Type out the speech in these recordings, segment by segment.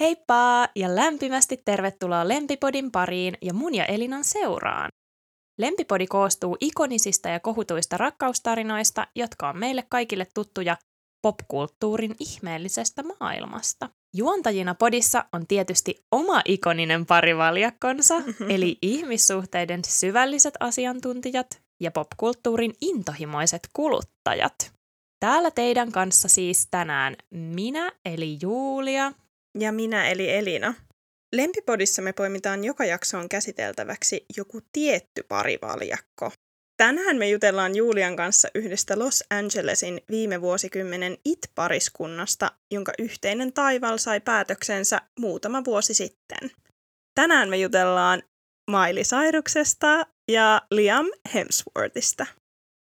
Heippa ja lämpimästi tervetuloa Lempipodin pariin ja mun ja Elinan seuraan. Lempipodi koostuu ikonisista ja kohutuista rakkaustarinoista, jotka on meille kaikille tuttuja popkulttuurin ihmeellisestä maailmasta. Juontajina podissa on tietysti oma ikoninen parivaljakkonsa, eli ihmissuhteiden syvälliset asiantuntijat ja popkulttuurin intohimoiset kuluttajat. Täällä teidän kanssa siis tänään minä eli Julia ja minä eli Elina. Lempipodissa me poimitaan joka jaksoon käsiteltäväksi joku tietty parivaljakko. Tänään me jutellaan Julian kanssa yhdestä Los Angelesin viime vuosikymmenen It-pariskunnasta, jonka yhteinen taival sai päätöksensä muutama vuosi sitten. Tänään me jutellaan Miley Cyruksesta ja Liam Hemsworthista.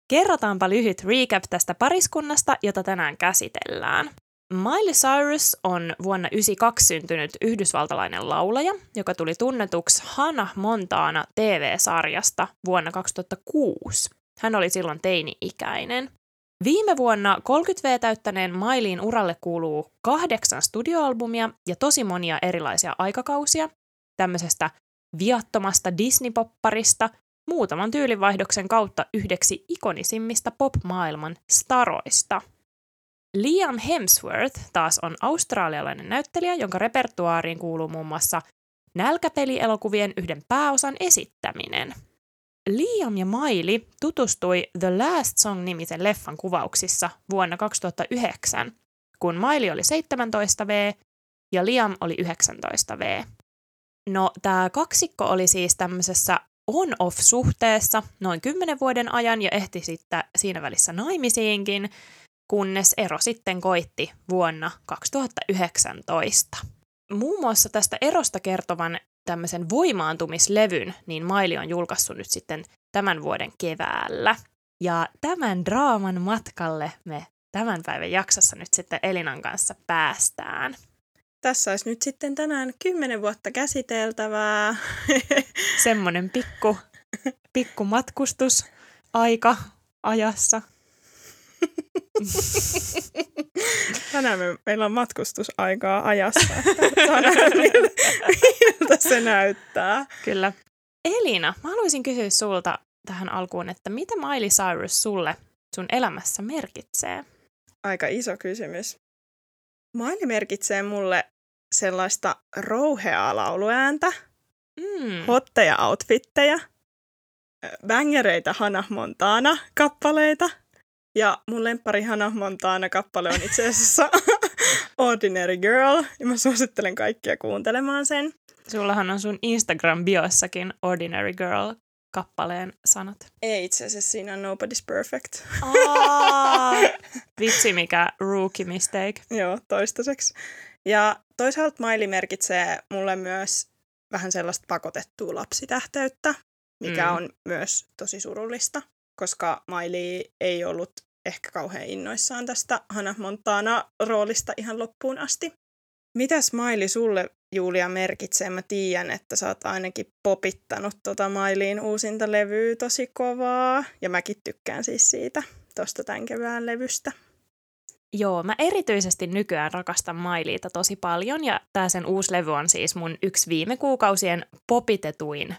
Kerrotaanpa lyhyt recap tästä pariskunnasta, jota tänään käsitellään. Miley Cyrus on vuonna 1992 syntynyt yhdysvaltalainen laulaja, joka tuli tunnetuksi Hannah Montana TV-sarjasta vuonna 2006. Hän oli silloin teini-ikäinen. Viime vuonna 30V täyttäneen Mailiin uralle kuuluu kahdeksan studioalbumia ja tosi monia erilaisia aikakausia, tämmöisestä viattomasta Disney-popparista muutaman tyylivaihdoksen kautta yhdeksi ikonisimmista pop-maailman staroista – Liam Hemsworth taas on australialainen näyttelijä, jonka repertuaariin kuuluu muun muassa nälkäpelielokuvien yhden pääosan esittäminen. Liam ja Maili tutustui The Last Song-nimisen leffan kuvauksissa vuonna 2009, kun Maili oli 17V ja Liam oli 19V. No, tämä kaksikko oli siis tämmöisessä on-off-suhteessa noin 10 vuoden ajan ja ehti sitten siinä välissä naimisiinkin, kunnes ero sitten koitti vuonna 2019. Muun muassa tästä erosta kertovan tämmöisen voimaantumislevyn, niin Maili on julkaissut nyt sitten tämän vuoden keväällä. Ja tämän draaman matkalle me tämän päivän jaksossa nyt sitten Elinan kanssa päästään. Tässä olisi nyt sitten tänään kymmenen vuotta käsiteltävää. Semmoinen pikku, pikku matkustus aika ajassa. Tänään me, meillä on matkustusaikaa ajassa. miltä, miltä se näyttää. Kyllä. Elina, mä haluaisin kysyä sulta tähän alkuun, että mitä Miley Cyrus sulle sun elämässä merkitsee? Aika iso kysymys. Miley merkitsee mulle sellaista rouheaa lauluääntä, mm. hotteja outfitteja, bangereita Hannah Montana-kappaleita – ja mun lemppari Hannah Montana kappale on itse asiassa Ordinary Girl, ja mä suosittelen kaikkia kuuntelemaan sen. Sullahan on sun Instagram-biossakin Ordinary Girl kappaleen sanat. Ei itse asiassa, siinä on Nobody's Perfect. vitsi mikä rookie mistake. Joo, toistaiseksi. Ja toisaalta Miley merkitsee mulle myös vähän sellaista pakotettua lapsitähteyttä, mikä mm. on myös tosi surullista koska Miley ei ollut ehkä kauhean innoissaan tästä Hannah Montana-roolista ihan loppuun asti. Mitäs Miley sulle, Julia, merkitsee? Mä tiedän, että sä oot ainakin popittanut tota Maileyin uusinta levyä tosi kovaa. Ja mäkin tykkään siis siitä, tosta tämän kevään levystä. Joo, mä erityisesti nykyään rakastan Mailiita tosi paljon ja tää sen uusi levy on siis mun yksi viime kuukausien popitetuin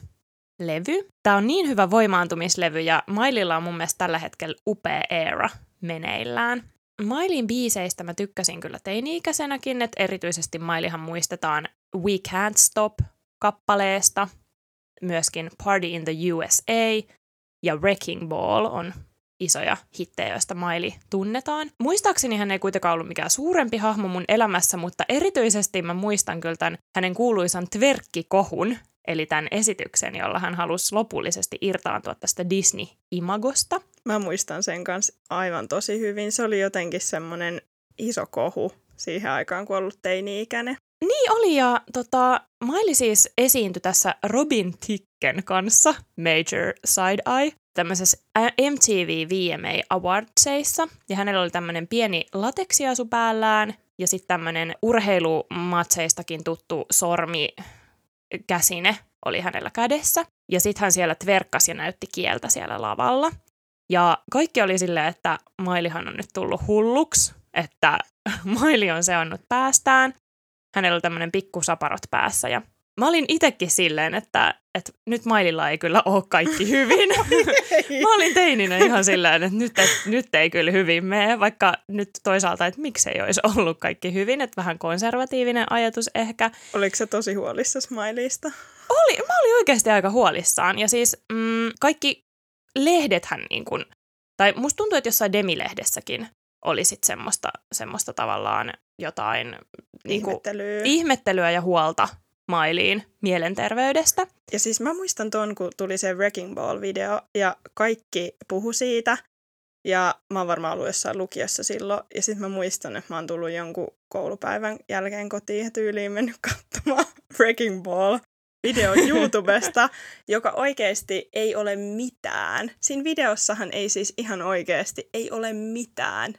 levy. Tämä on niin hyvä voimaantumislevy ja Maililla on mun mielestä tällä hetkellä upea era meneillään. Mailin biiseistä mä tykkäsin kyllä teini-ikäisenäkin, että erityisesti Mailihan muistetaan We Can't Stop kappaleesta, myöskin Party in the USA ja Wrecking Ball on isoja hittejä, joista Maili tunnetaan. Muistaakseni hän ei kuitenkaan ollut mikään suurempi hahmo mun elämässä, mutta erityisesti mä muistan kyllä tämän hänen kuuluisan tverkkikohun, eli tämän esityksen, jolla hän halusi lopullisesti irtaantua tästä Disney-imagosta. Mä muistan sen kanssa aivan tosi hyvin. Se oli jotenkin semmoinen iso kohu siihen aikaan, kun ollut teini-ikäinen. Niin oli, ja tota, Miley siis esiintyi tässä Robin Ticken kanssa, Major Side Eye, tämmöisessä MTV VMA Awardsseissa, ja hänellä oli tämmöinen pieni lateksiasu päällään, ja sitten tämmöinen urheilumatseistakin tuttu sormi käsine oli hänellä kädessä. Ja sitten hän siellä tverkkasi ja näytti kieltä siellä lavalla. Ja kaikki oli silleen, että Mailihan on nyt tullut hulluksi, että Maili on seonnut päästään. hänellä oli tämmöinen pikku saparot päässä ja mä olin itekin silleen, että, että nyt Maililla ei kyllä ole kaikki hyvin. mä olin teininä ihan silleen, että nyt, että nyt ei kyllä hyvin mene, vaikka nyt toisaalta, että miksei olisi ollut kaikki hyvin, että vähän konservatiivinen ajatus ehkä. Oliko se tosi huolissa Smileysta? Oli, mä olin oikeasti aika huolissaan ja siis mm, kaikki lehdethän niin kuin, tai musta tuntuu, että jossain Demilehdessäkin oli sitten semmoista, semmoista tavallaan jotain niin kuin, ihmettelyä. ihmettelyä ja huolta mailiin mielenterveydestä. Ja siis mä muistan ton, kun tuli se Wrecking Ball-video ja kaikki puhu siitä. Ja mä oon varmaan ollut jossain lukiossa silloin. Ja sitten mä muistan, että mä oon tullut jonkun koulupäivän jälkeen kotiin ja tyyliin mennyt katsomaan Wrecking Ball video YouTubesta, joka oikeasti ei ole mitään. Siinä videossahan ei siis ihan oikeasti, ei ole mitään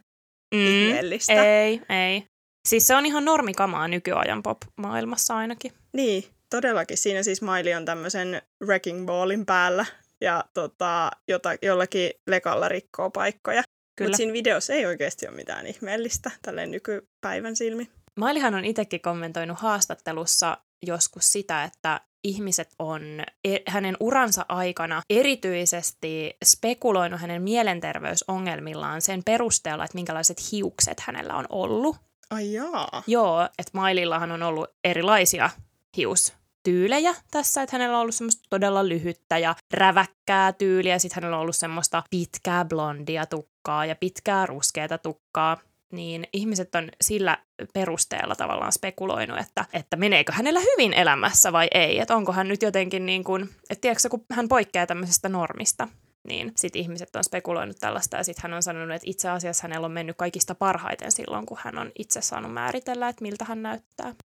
mm, ihmeellistä. Ei, ei. Siis se on ihan normikamaa nykyajan pop-maailmassa ainakin. Niin, todellakin. Siinä siis Miley on tämmöisen wrecking ballin päällä ja tota, jota, jollakin lekalla rikkoo paikkoja. Mutta siinä videossa ei oikeasti ole mitään ihmeellistä tälleen nykypäivän silmi. Mailihan on itsekin kommentoinut haastattelussa joskus sitä, että ihmiset on e, hänen uransa aikana erityisesti spekuloinut hänen mielenterveysongelmillaan sen perusteella, että minkälaiset hiukset hänellä on ollut. Ai jaa. Joo, että Mailillahan on ollut erilaisia hiustyylejä tässä, että hänellä on ollut semmoista todella lyhyttä ja räväkkää tyyliä, sitten hänellä on ollut semmoista pitkää blondia tukkaa ja pitkää ruskeata tukkaa, niin ihmiset on sillä perusteella tavallaan spekuloinut, että, että meneekö hänellä hyvin elämässä vai ei, että onko hän nyt jotenkin niin kuin, että tiedätkö, kun hän poikkeaa tämmöisestä normista, niin sitten ihmiset on spekuloinut tällaista ja sitten hän on sanonut, että itse asiassa hänellä on mennyt kaikista parhaiten silloin, kun hän on itse saanut määritellä, että miltä hän näyttää.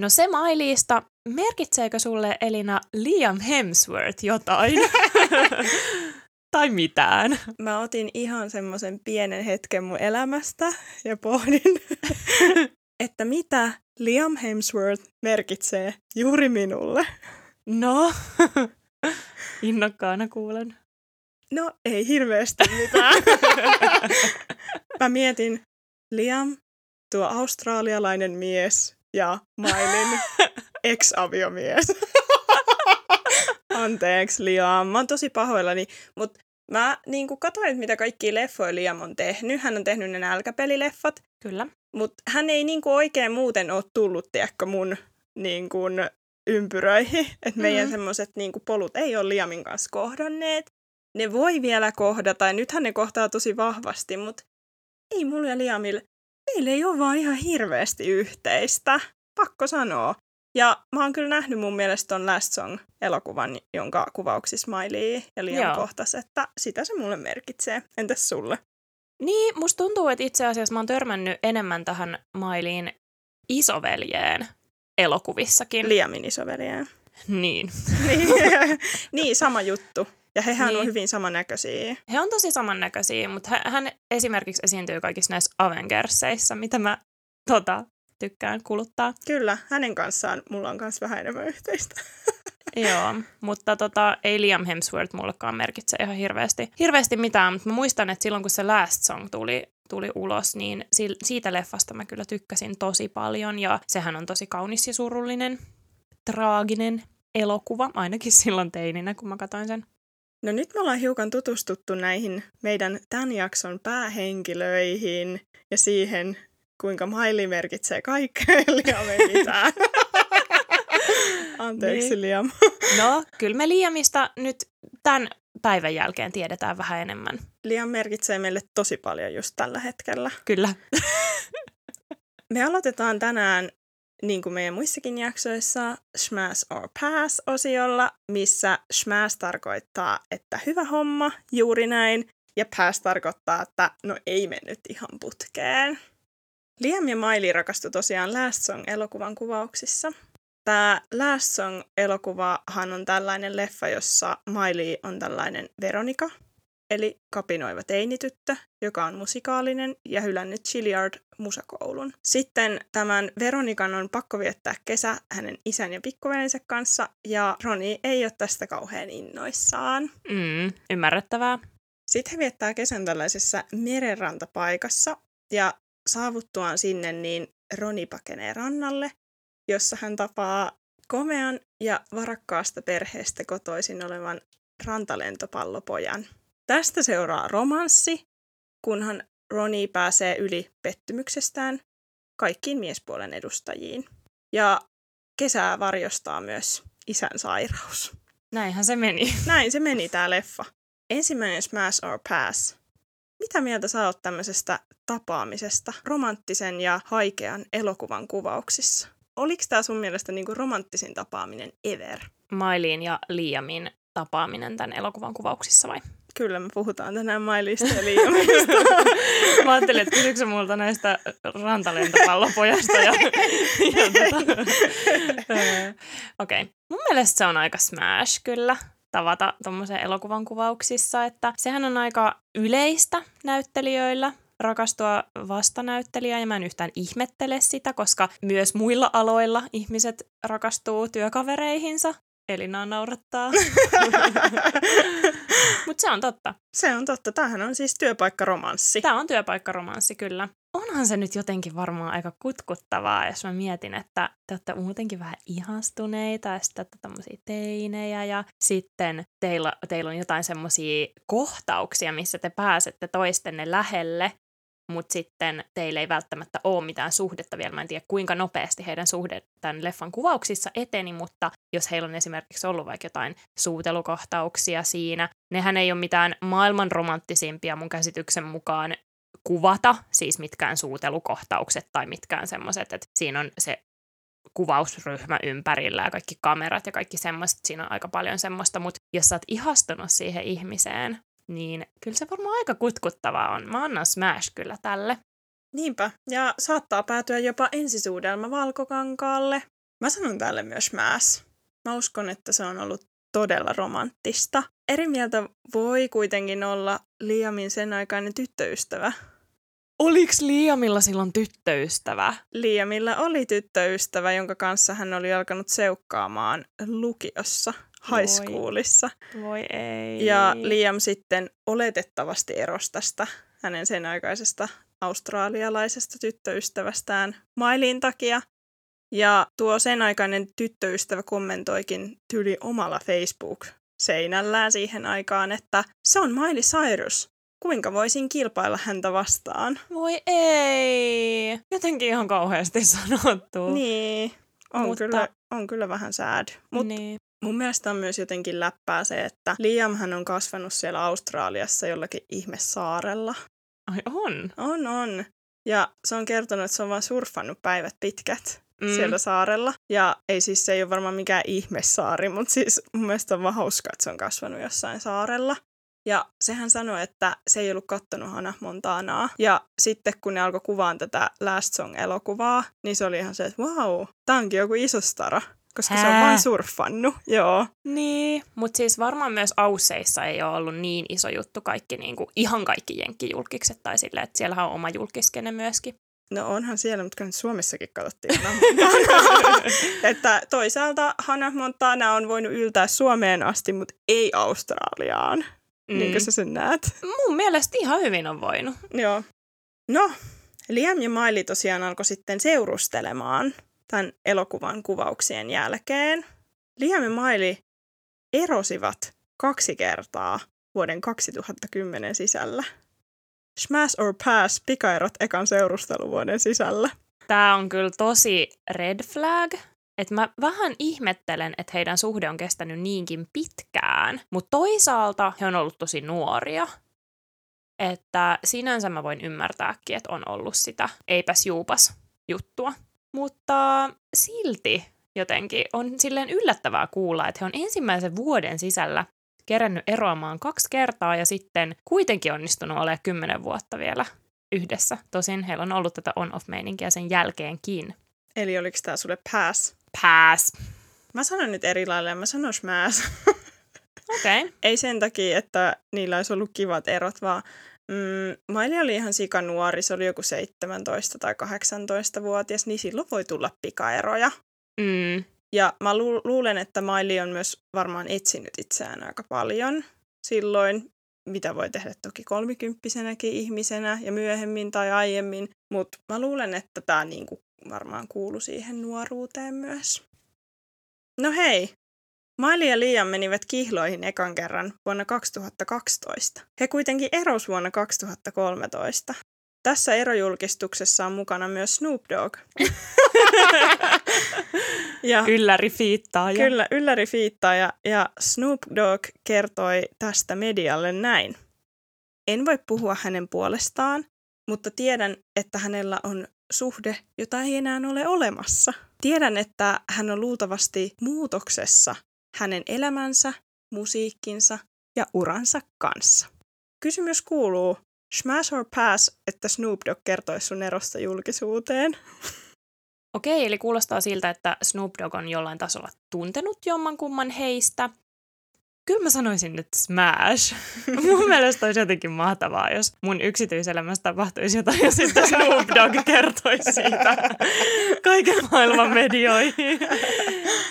No se mailiista, merkitseekö sulle Elina Liam Hemsworth jotain? tai mitään? Mä otin ihan semmoisen pienen hetken mun elämästä ja pohdin, että mitä Liam Hemsworth merkitsee juuri minulle. No, innokkaana kuulen. No, ei hirveästi mitään. Mä mietin, Liam, tuo australialainen mies ja Mailin ex-aviomies. Anteeksi, Liam. Mä oon tosi pahoillani, mutta mä niin katsoin, mitä kaikki leffoja Liam on tehnyt. Hän on tehnyt ne nälkäpelileffat. Kyllä. Mutta hän ei niin kuin oikein muuten ole tullut, tiedätkö, mun niin kuin ympyröihin. Että meidän mm-hmm. semmoiset niin polut ei ole Liamin kanssa kohdanneet ne voi vielä kohdata, ja nythän ne kohtaa tosi vahvasti, mutta ei mulla ja Liamille, meillä ei ole vaan ihan hirveästi yhteistä, pakko sanoa. Ja mä oon kyllä nähnyt mun mielestä ton Last Song-elokuvan, jonka kuvauksissa Miley ja Liam Joo. kohtas, että sitä se mulle merkitsee. Entäs sulle? Niin, musta tuntuu, että itse asiassa mä oon törmännyt enemmän tähän Mailiin isoveljeen elokuvissakin. Liamin isoveljeen. Niin. niin. niin, sama juttu. Ja hehän niin. on hyvin samannäköisiä. He on tosi samannäköisiä, mutta hän esimerkiksi esiintyy kaikissa näissä Avengersseissa, mitä mä tota, tykkään kuluttaa. Kyllä, hänen kanssaan mulla on myös vähän enemmän yhteistä. Joo, mutta tota, ei Liam Hemsworth mullekaan merkitse ihan hirveästi, hirveästi mitään, mutta mä muistan, että silloin kun se Last Song tuli, tuli ulos, niin siitä leffasta mä kyllä tykkäsin tosi paljon ja sehän on tosi kaunis ja surullinen, traaginen elokuva, ainakin silloin teininä, kun mä katsoin sen. No nyt me ollaan hiukan tutustuttu näihin meidän tämän jakson päähenkilöihin ja siihen, kuinka Maili merkitsee kaikkea, Liam ei mitään. Anteeksi niin. Liam. no, kyllä me Liamista nyt tämän päivän jälkeen tiedetään vähän enemmän. Liam merkitsee meille tosi paljon just tällä hetkellä. Kyllä. me aloitetaan tänään niin kuin meidän muissakin jaksoissa, Smash or Pass-osiolla, missä Smash tarkoittaa, että hyvä homma, juuri näin, ja Pass tarkoittaa, että no ei mennyt ihan putkeen. Liam ja Miley rakastu tosiaan Last Song-elokuvan kuvauksissa. Tämä Last Song-elokuvahan on tällainen leffa, jossa Miley on tällainen Veronika, eli kapinoiva teinityttö, joka on musikaalinen ja hylännyt Chiliard musakoulun. Sitten tämän Veronikan on pakko viettää kesä hänen isän ja pikkuveljensä kanssa, ja Roni ei ole tästä kauhean innoissaan. Mm, ymmärrettävää. Sitten he viettää kesän tällaisessa merenrantapaikassa, ja saavuttuaan sinne, niin Roni pakenee rannalle, jossa hän tapaa komean ja varakkaasta perheestä kotoisin olevan rantalentopallopojan. Tästä seuraa romanssi, kunhan Ronnie pääsee yli pettymyksestään kaikkiin miespuolen edustajiin. Ja kesää varjostaa myös isän sairaus. Näinhän se meni. Näin se meni tää leffa. Ensimmäinen Smash or Pass. Mitä mieltä sä oot tämmöisestä tapaamisesta romanttisen ja haikean elokuvan kuvauksissa? Oliko tämä sun mielestä niinku romanttisin tapaaminen ever? Mailiin ja Liamin tapaaminen tämän elokuvan kuvauksissa vai? Kyllä, me puhutaan tänään Mailista ja Liamista. Mä ajattelin, että kysyksä multa näistä rantalentopallopojasta. Ja, ja tota, Okei. Okay. Mun mielestä se on aika smash kyllä tavata tuommoisen elokuvan kuvauksissa, että sehän on aika yleistä näyttelijöillä rakastua vastanäyttelijään ja mä en yhtään ihmettele sitä, koska myös muilla aloilla ihmiset rakastuu työkavereihinsa. Elina naurattaa. Mutta se on totta. Se on totta. Tämähän on siis työpaikkaromanssi. Tämä on työpaikkaromanssi, kyllä. Onhan se nyt jotenkin varmaan aika kutkuttavaa, jos mä mietin, että te olette muutenkin vähän ihastuneita ja sitten tämmöisiä teinejä ja sitten teillä, teillä on jotain semmoisia kohtauksia, missä te pääsette toistenne lähelle mutta sitten teillä ei välttämättä ole mitään suhdetta vielä. Mä en tiedä, kuinka nopeasti heidän suhde tämän leffan kuvauksissa eteni, mutta jos heillä on esimerkiksi ollut vaikka jotain suutelukohtauksia siinä, nehän ei ole mitään maailman romanttisimpia mun käsityksen mukaan kuvata, siis mitkään suutelukohtaukset tai mitkään semmoiset, että siinä on se kuvausryhmä ympärillä ja kaikki kamerat ja kaikki semmoiset, siinä on aika paljon semmoista, mutta jos sä oot ihastunut siihen ihmiseen, niin kyllä se varmaan aika kutkuttavaa on. Mä annan smash kyllä tälle. Niinpä, ja saattaa päätyä jopa ensisuudelma valkokankaalle. Mä sanon tälle myös smash. Mä uskon, että se on ollut todella romanttista. Eri mieltä voi kuitenkin olla Liamin sen aikainen tyttöystävä. Oliks Liamilla silloin tyttöystävä? Liamilla oli tyttöystävä, jonka kanssa hän oli alkanut seukkaamaan lukiossa high schoolissa. Voi, voi ei. Ja Liam sitten oletettavasti erosi tästä hänen sen aikaisesta australialaisesta tyttöystävästään Mailin takia. Ja tuo sen aikainen tyttöystävä kommentoikin tyli omalla Facebook-seinällään siihen aikaan, että se on Miley Cyrus. Kuinka voisin kilpailla häntä vastaan? Voi ei. Jotenkin ihan kauheasti sanottu. Niin. On, Mutta... kyllä, on kyllä vähän sad. Mutta niin. Mun mielestä on myös jotenkin läppää se, että Liamhan on kasvanut siellä Australiassa jollakin ihmesaarella. Ai on? On, on. Ja se on kertonut, että se on vaan surffannut päivät pitkät mm. siellä saarella. Ja ei siis, se ei ole varmaan mikään ihmesaari, mutta siis mun mielestä on vaan hauska, että se on kasvanut jossain saarella. Ja sehän sanoi, että se ei ollut kattonut Hannah Montanaa. Ja sitten kun ne alkoi kuvaan tätä Last Song-elokuvaa, niin se oli ihan se, että wow, tää onkin joku iso stara koska Hää? se on vain surffannut, joo. Niin, mutta siis varmaan myös Ausseissa ei ole ollut niin iso juttu kaikki, niin kuin, ihan kaikki jenkkijulkikset tai silleen, että siellähän on oma julkiskene myöskin. No onhan siellä, mutta kyllä Suomessakin katsottiin Että toisaalta Hannah Montana on voinut yltää Suomeen asti, mutta ei Australiaan. Mm. Niin kuin sä sen näet. Mun mielestä ihan hyvin on voinut. Joo. No, Liam ja Miley tosiaan alkoi sitten seurustelemaan tämän elokuvan kuvauksien jälkeen. Liam ja Miley erosivat kaksi kertaa vuoden 2010 sisällä. Smash or pass pikaerot ekan seurusteluvuoden sisällä. Tämä on kyllä tosi red flag. että mä vähän ihmettelen, että heidän suhde on kestänyt niinkin pitkään, mutta toisaalta he on ollut tosi nuoria. Että sinänsä mä voin ymmärtääkin, että on ollut sitä eipäs juupas juttua. Mutta silti jotenkin on silleen yllättävää kuulla, että he on ensimmäisen vuoden sisällä kerännyt eroamaan kaksi kertaa ja sitten kuitenkin onnistunut olemaan kymmenen vuotta vielä yhdessä. Tosin heillä on ollut tätä on-off-meininkiä sen jälkeenkin. Eli oliko tämä sulle pass? Pass. Mä sanon nyt eri lailla, mä sanon smash. Okei. Okay. Ei sen takia, että niillä olisi ollut kivat erot, vaan Mm, Maili oli ihan nuori, se oli joku 17 tai 18-vuotias, niin silloin voi tulla pikaeroja. Mm. Ja mä lu- luulen, että Maili on myös varmaan etsinyt itseään aika paljon silloin, mitä voi tehdä toki kolmikymppisenäkin ihmisenä ja myöhemmin tai aiemmin. Mutta mä luulen, että tämä niinku varmaan kuulu siihen nuoruuteen myös. No hei, Miley ja Liam menivät kihloihin ekan kerran vuonna 2012. He kuitenkin eros vuonna 2013. Tässä erojulkistuksessa on mukana myös Snoop Dogg. ja ylläri fiittaaja. Kyllä, ylläri fiittaaja. Ja Snoop Dogg kertoi tästä medialle näin. En voi puhua hänen puolestaan, mutta tiedän, että hänellä on suhde, jota ei enää ole olemassa. Tiedän, että hän on luultavasti muutoksessa hänen elämänsä, musiikkinsa ja uransa kanssa. Kysymys kuuluu, smash or pass, että Snoop Dogg kertoisi sun erosta julkisuuteen? Okei, eli kuulostaa siltä, että Snoop Dogg on jollain tasolla tuntenut jommankumman heistä – Kyllä mä sanoisin nyt smash. mun mielestä olisi jotenkin mahtavaa, jos mun yksityiselämässä tapahtuisi jotain ja sitten Snoop Dogg kertoisi siitä kaiken maailman medioihin.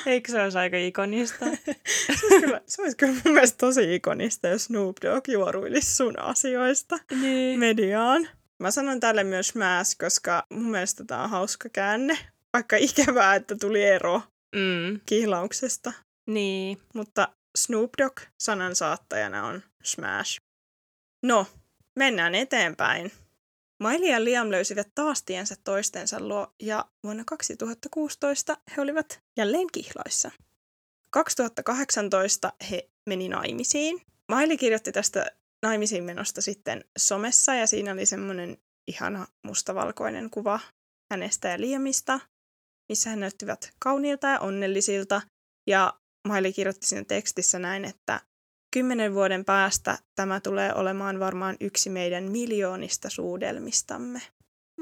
Eikö se olisi aika ikonista? se, olisi kyllä, se olisi kyllä mun mielestä tosi ikonista, jos Snoop Dogg juoruilisi sun asioista niin. mediaan. Mä sanon tälle myös smash, koska mun mielestä tämä on hauska käänne. Vaikka ikävää, että tuli ero mm. kihlauksesta. Niin. Mutta Snoop Dogg sanan saattajana on Smash. No, mennään eteenpäin. Miley ja Liam löysivät taas tiensä toistensa luo ja vuonna 2016 he olivat jälleen kihlaissa. 2018 he meni naimisiin. Miley kirjoitti tästä naimisiin menosta sitten somessa ja siinä oli semmoinen ihana mustavalkoinen kuva hänestä ja Liamista, missä he näyttivät kauniilta ja onnellisilta ja Maili kirjoitti siinä tekstissä näin, että kymmenen vuoden päästä tämä tulee olemaan varmaan yksi meidän miljoonista suudelmistamme.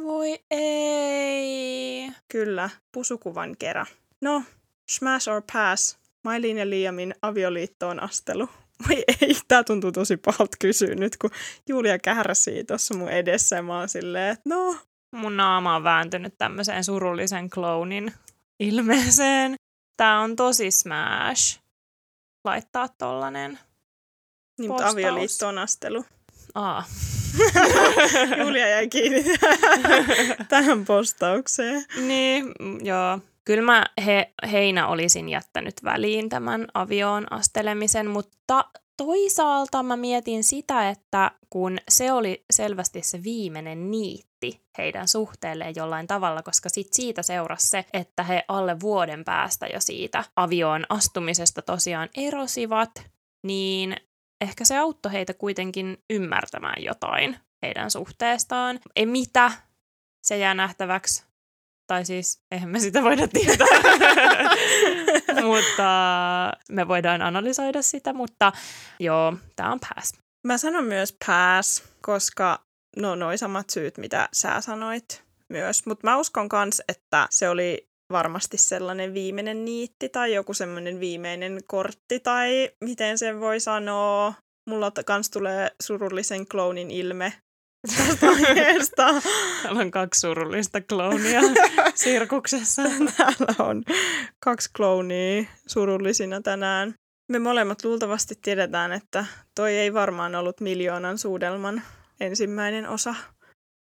Voi ei. Kyllä, pusukuvan kerran. No, smash or pass. Mailin ja Liamin avioliittoon astelu. Voi ei, tää tuntuu tosi pahalta kysyä nyt, kun Julia kärsii tuossa mun edessä ja mä oon silleen, että no. Mun naama on vääntynyt tämmöiseen surullisen clownin ilmeeseen. Tää on tosi smash laittaa tollanen Niin, mutta avioliittoon astelu. Aa. Julia jäi kiinni tähän postaukseen. Niin, joo. Kyllä mä he, heinä olisin jättänyt väliin tämän avioon astelemisen, mutta toisaalta mä mietin sitä, että kun se oli selvästi se viimeinen niitti heidän suhteelleen jollain tavalla, koska sit siitä seurasi se, että he alle vuoden päästä jo siitä avioon astumisesta tosiaan erosivat, niin ehkä se auttoi heitä kuitenkin ymmärtämään jotain heidän suhteestaan. Ei mitä, se jää nähtäväksi. Tai siis, eihän me sitä voida tietää. mutta me voidaan analysoida sitä, mutta joo, tämä on pass. Mä sanon myös pass, koska no noin samat syyt, mitä sä sanoit myös. Mutta mä uskon kans, että se oli varmasti sellainen viimeinen niitti tai joku semmoinen viimeinen kortti tai miten sen voi sanoa. Mulla kans tulee surullisen clownin ilme tästä aiheesta. Täällä on kaksi surullista kloonia sirkuksessa. Täällä on kaksi kloonia surullisina tänään. Me molemmat luultavasti tiedetään, että toi ei varmaan ollut miljoonan suudelman ensimmäinen osa,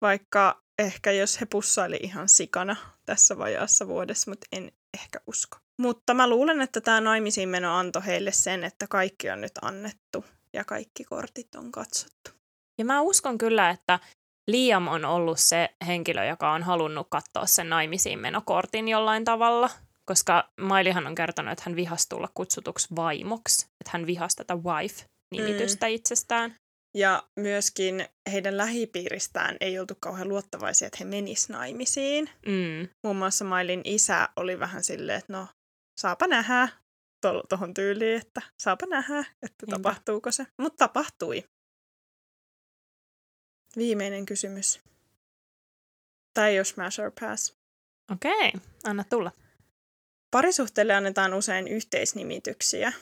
vaikka ehkä jos he pussaili ihan sikana tässä vajaassa vuodessa, mutta en ehkä usko. Mutta mä luulen, että tämä naimisiin meno antoi heille sen, että kaikki on nyt annettu ja kaikki kortit on katsottu. Ja mä uskon kyllä, että Liam on ollut se henkilö, joka on halunnut katsoa sen naimisiin menokortin jollain tavalla, koska Mailihan on kertonut, että hän vihasi tulla kutsutuksi vaimoksi, että hän vihasi tätä wife-nimitystä mm. itsestään. Ja myöskin heidän lähipiiristään ei oltu kauhean luottavaisia, että he menis naimisiin. Mm. Muun muassa Mailin isä oli vähän silleen, että no, saapa nähdä tuohon tyyliin, että saapa nähdä, että Niinpä. tapahtuuko se. Mutta tapahtui. Viimeinen kysymys. Tai jos smash or pass. Okei, okay, anna tulla. Parisuhteelle annetaan usein yhteisnimityksiä,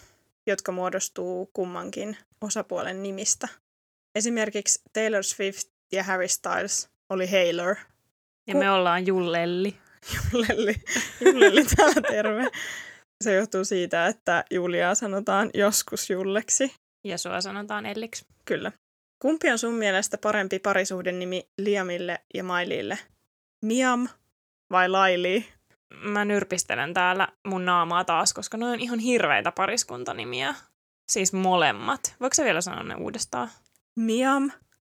jotka muodostuu kummankin osapuolen nimistä. Esimerkiksi Taylor Swift ja Harry Styles oli Haylor. Ja me ollaan Jullelli. Jullelli. Jullelli täällä terve. Se johtuu siitä, että Juliaa sanotaan joskus Julleksi. Ja sua sanotaan Elliksi. Kyllä. Kumpi on sun mielestä parempi parisuhden nimi Liamille ja Mailille? Miam vai Laili? Mä nyrpistelen täällä mun naamaa taas, koska ne on ihan hirveitä pariskuntanimiä. Siis molemmat. Voiko sä vielä sanoa ne uudestaan? Miam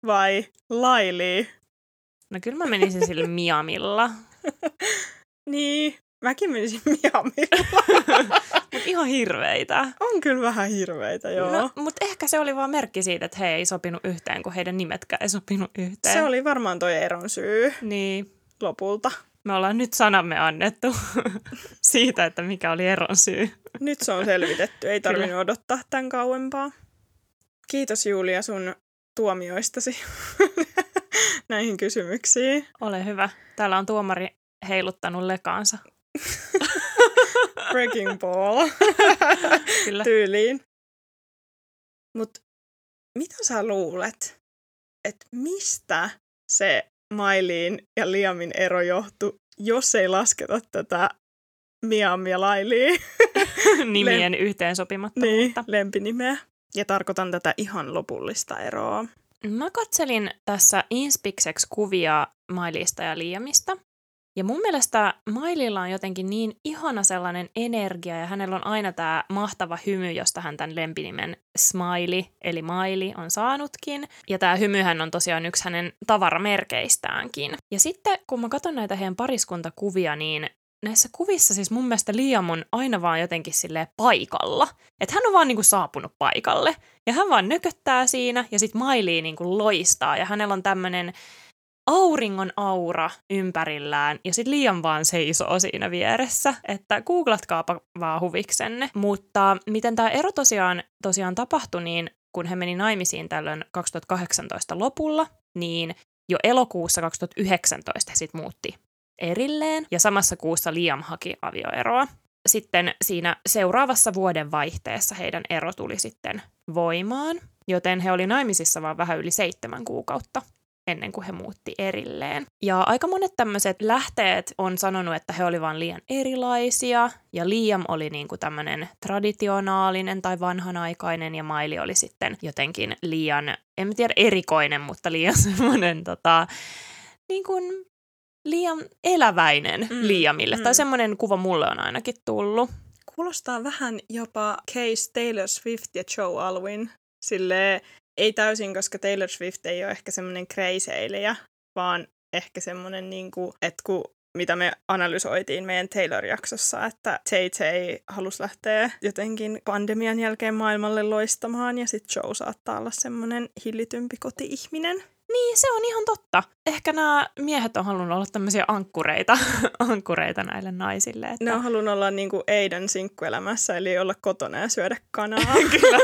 vai Laili? No kyllä mä menisin sille Miamilla. niin, mäkin menisin Miamilla. Mut ihan hirveitä. On kyllä vähän hirveitä, joo. No, mutta ehkä se oli vaan merkki siitä, että he ei sopinut yhteen, kun heidän nimetkään ei sopinut yhteen. Se oli varmaan toi eron syy Niin. lopulta. Me ollaan nyt sanamme annettu siitä, että mikä oli eron syy. Nyt se on selvitetty, ei tarvinnut odottaa tämän kauempaa. Kiitos Julia sun tuomioistasi näihin kysymyksiin. Ole hyvä. Täällä on tuomari heiluttanut lekaansa. Breaking ball Kyllä. tyyliin. Mutta mitä sä luulet, että mistä se Mailiin ja Liamin ero johtui, jos ei lasketa tätä Miam ja Lailiin? Nimien yhteensopimattomuutta. niin, lempinimeä. Ja tarkoitan tätä ihan lopullista eroa. Mä katselin tässä Inspikseksi kuvia Mailista ja Liamista. Ja mun mielestä Maililla on jotenkin niin ihana sellainen energia ja hänellä on aina tämä mahtava hymy, josta hän tämän lempinimen Smiley eli Maili on saanutkin. Ja tämä hymyhän on tosiaan yksi hänen tavaramerkeistäänkin. Ja sitten kun mä katson näitä heidän pariskuntakuvia, niin näissä kuvissa siis mun mielestä Liam on aina vaan jotenkin silleen paikalla. Että hän on vaan niinku saapunut paikalle. Ja hän vaan nököttää siinä ja sit Miley niinku loistaa ja hänellä on tämmönen auringon aura ympärillään ja sitten liian vaan seisoo siinä vieressä, että googlatkaapa vaan huviksenne. Mutta miten tämä ero tosiaan, tosiaan tapahtui, niin kun he meni naimisiin tällöin 2018 lopulla, niin jo elokuussa 2019 he sitten muutti erilleen ja samassa kuussa Liam haki avioeroa. Sitten siinä seuraavassa vuoden vaihteessa heidän ero tuli sitten voimaan, joten he oli naimisissa vaan vähän yli seitsemän kuukautta ennen kuin he muutti erilleen. Ja aika monet tämmöiset lähteet on sanonut, että he olivat liian erilaisia, ja Liam oli niin kuin tämmöinen traditionaalinen tai vanhanaikainen, ja Maili oli sitten jotenkin liian, en tiedä erikoinen, mutta liian semmoinen tota, niin kuin liian eläväinen mm, Liamille. Mm. Tai semmoinen kuva mulle on ainakin tullut. Kuulostaa vähän jopa Case Taylor Swift ja Joe Alwyn. Sille ei täysin, koska Taylor Swift ei ole ehkä semmoinen kreiseilijä, vaan ehkä semmoinen, niin kuin, että kun mitä me analysoitiin meidän Taylor-jaksossa, että Tay-Tay halusi lähteä jotenkin pandemian jälkeen maailmalle loistamaan ja sitten Joe saattaa olla semmoinen hillitympi koti-ihminen. Niin, se on ihan totta. Ehkä nämä miehet on halunnut olla tämmöisiä ankkureita, ankkureita näille naisille. Että... Ne on halunnut olla niin kuin Aiden sinkkuelämässä, eli olla kotona ja syödä kanaa. Kyllä.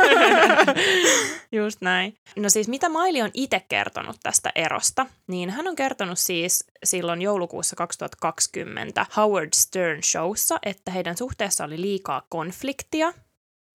Just näin. No siis mitä Maili on itse kertonut tästä erosta, niin hän on kertonut siis silloin joulukuussa 2020 Howard Stern Showssa, että heidän suhteessa oli liikaa konfliktia